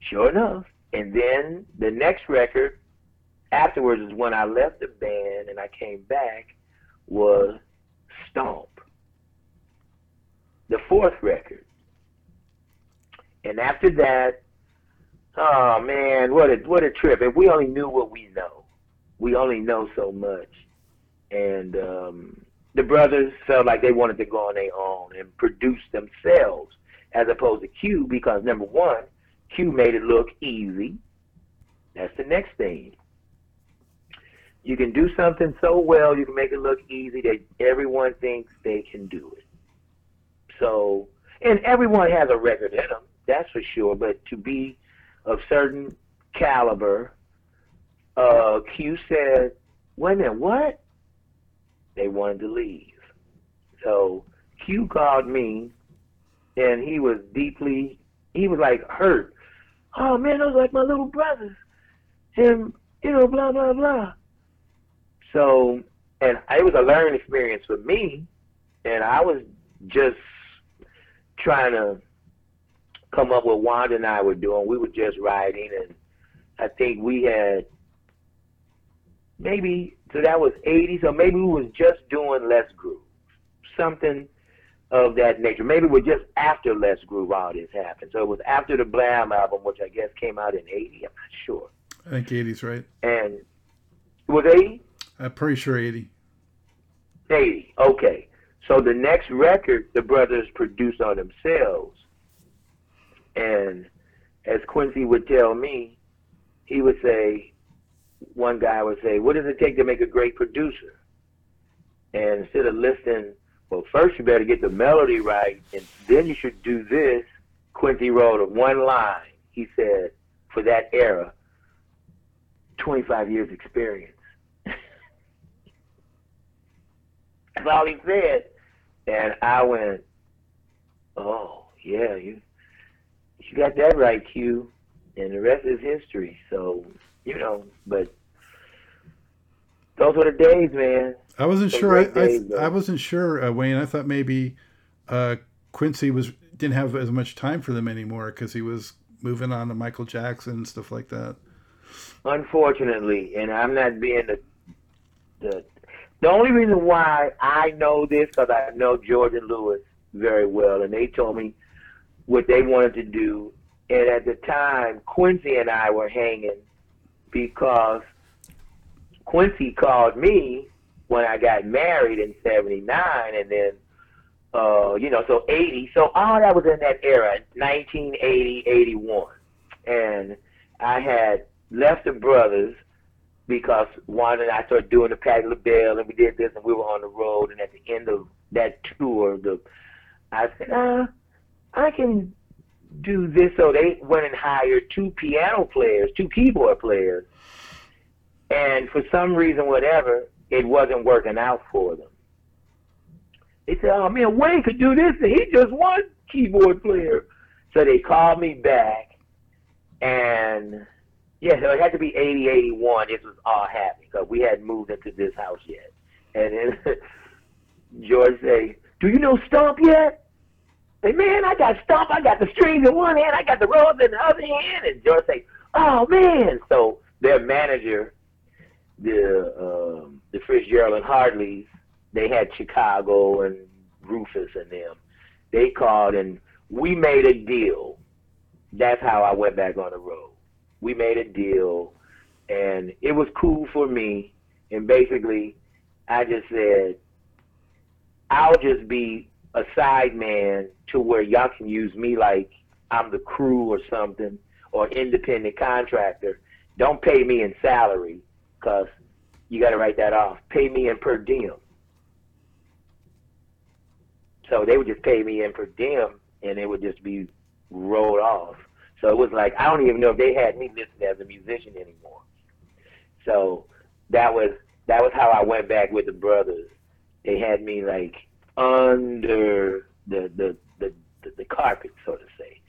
Sure enough, and then the next record afterwards is when I left the band and I came back was Stomp. The fourth record. And after that, oh man, what a what a trip. If we only knew what we know. We only know so much. And um the brothers felt like they wanted to go on their own and produce themselves as opposed to Q because number one, Q made it look easy. That's the next thing you can do something so well, you can make it look easy that everyone thinks they can do it. So, and everyone has a record in them, that's for sure. But to be of certain caliber, uh, Q said, "Wait a minute, what?" They wanted to leave. So Q called me, and he was deeply, he was like hurt. Oh man, those are like my little brothers, and you know, blah blah blah. So, and it was a learning experience for me, and I was just trying to come up with Wanda and I were doing. We were just writing, and I think we had maybe so that was '80, so maybe we was just doing Let's Groove, something of that nature. Maybe we're just after Let's Groove all this happened. So it was after the Blam album, which I guess came out in '80. I'm not sure, I think 80's right. and it was '80. I'm pretty sure 80. 80. Okay. So the next record the brothers produced on themselves. And as Quincy would tell me, he would say, one guy would say, What does it take to make a great producer? And instead of listening, well, first you better get the melody right, and then you should do this. Quincy wrote a one line. He said, for that era, 25 years experience. That's all he said. And I went, Oh, yeah, you you got that right, Q. And the rest is history. So, you know, but those were the days, man. I wasn't sure. I, days. I, I wasn't sure, uh, Wayne. I thought maybe uh, Quincy was didn't have as much time for them anymore because he was moving on to Michael Jackson and stuff like that. Unfortunately, and I'm not being the the the only reason why I know this because I know George and Louis very well, and they told me what they wanted to do. And at the time, Quincy and I were hanging because Quincy called me when I got married in '79, and then uh, you know, so 80. So all that was in that era, 1980, 81. And I had left the brothers because Wanda and I started doing the Patti LaBelle and we did this and we were on the road. And at the end of that tour, the I said, uh, I can do this. So they went and hired two piano players, two keyboard players. And for some reason, whatever, it wasn't working out for them. They said, oh man, Wayne could do this. And he just one keyboard player. So they called me back. And yeah, so it had to be 80, 81. This was all happening because we hadn't moved into this house yet. And then George say, do you know Stomp yet? Say, man, I got Stomp. I got the strings in one hand. I got the rolls in the other hand. And George say, oh man. So their manager, the um, the Fitzgerald and Hartleys, they had Chicago and Rufus and them. They called and we made a deal. That's how I went back on the road. We made a deal and it was cool for me. And basically, I just said, I'll just be a side man to where y'all can use me like I'm the crew or something or independent contractor. Don't pay me in salary because you got to write that off. Pay me in per diem. So they would just pay me in per diem and it would just be rolled off. So it was like, I don't even know if they had me listed as a musician anymore. So that was that was how I went back with the brothers. They had me like under the, the, the, the, carpet, so to say.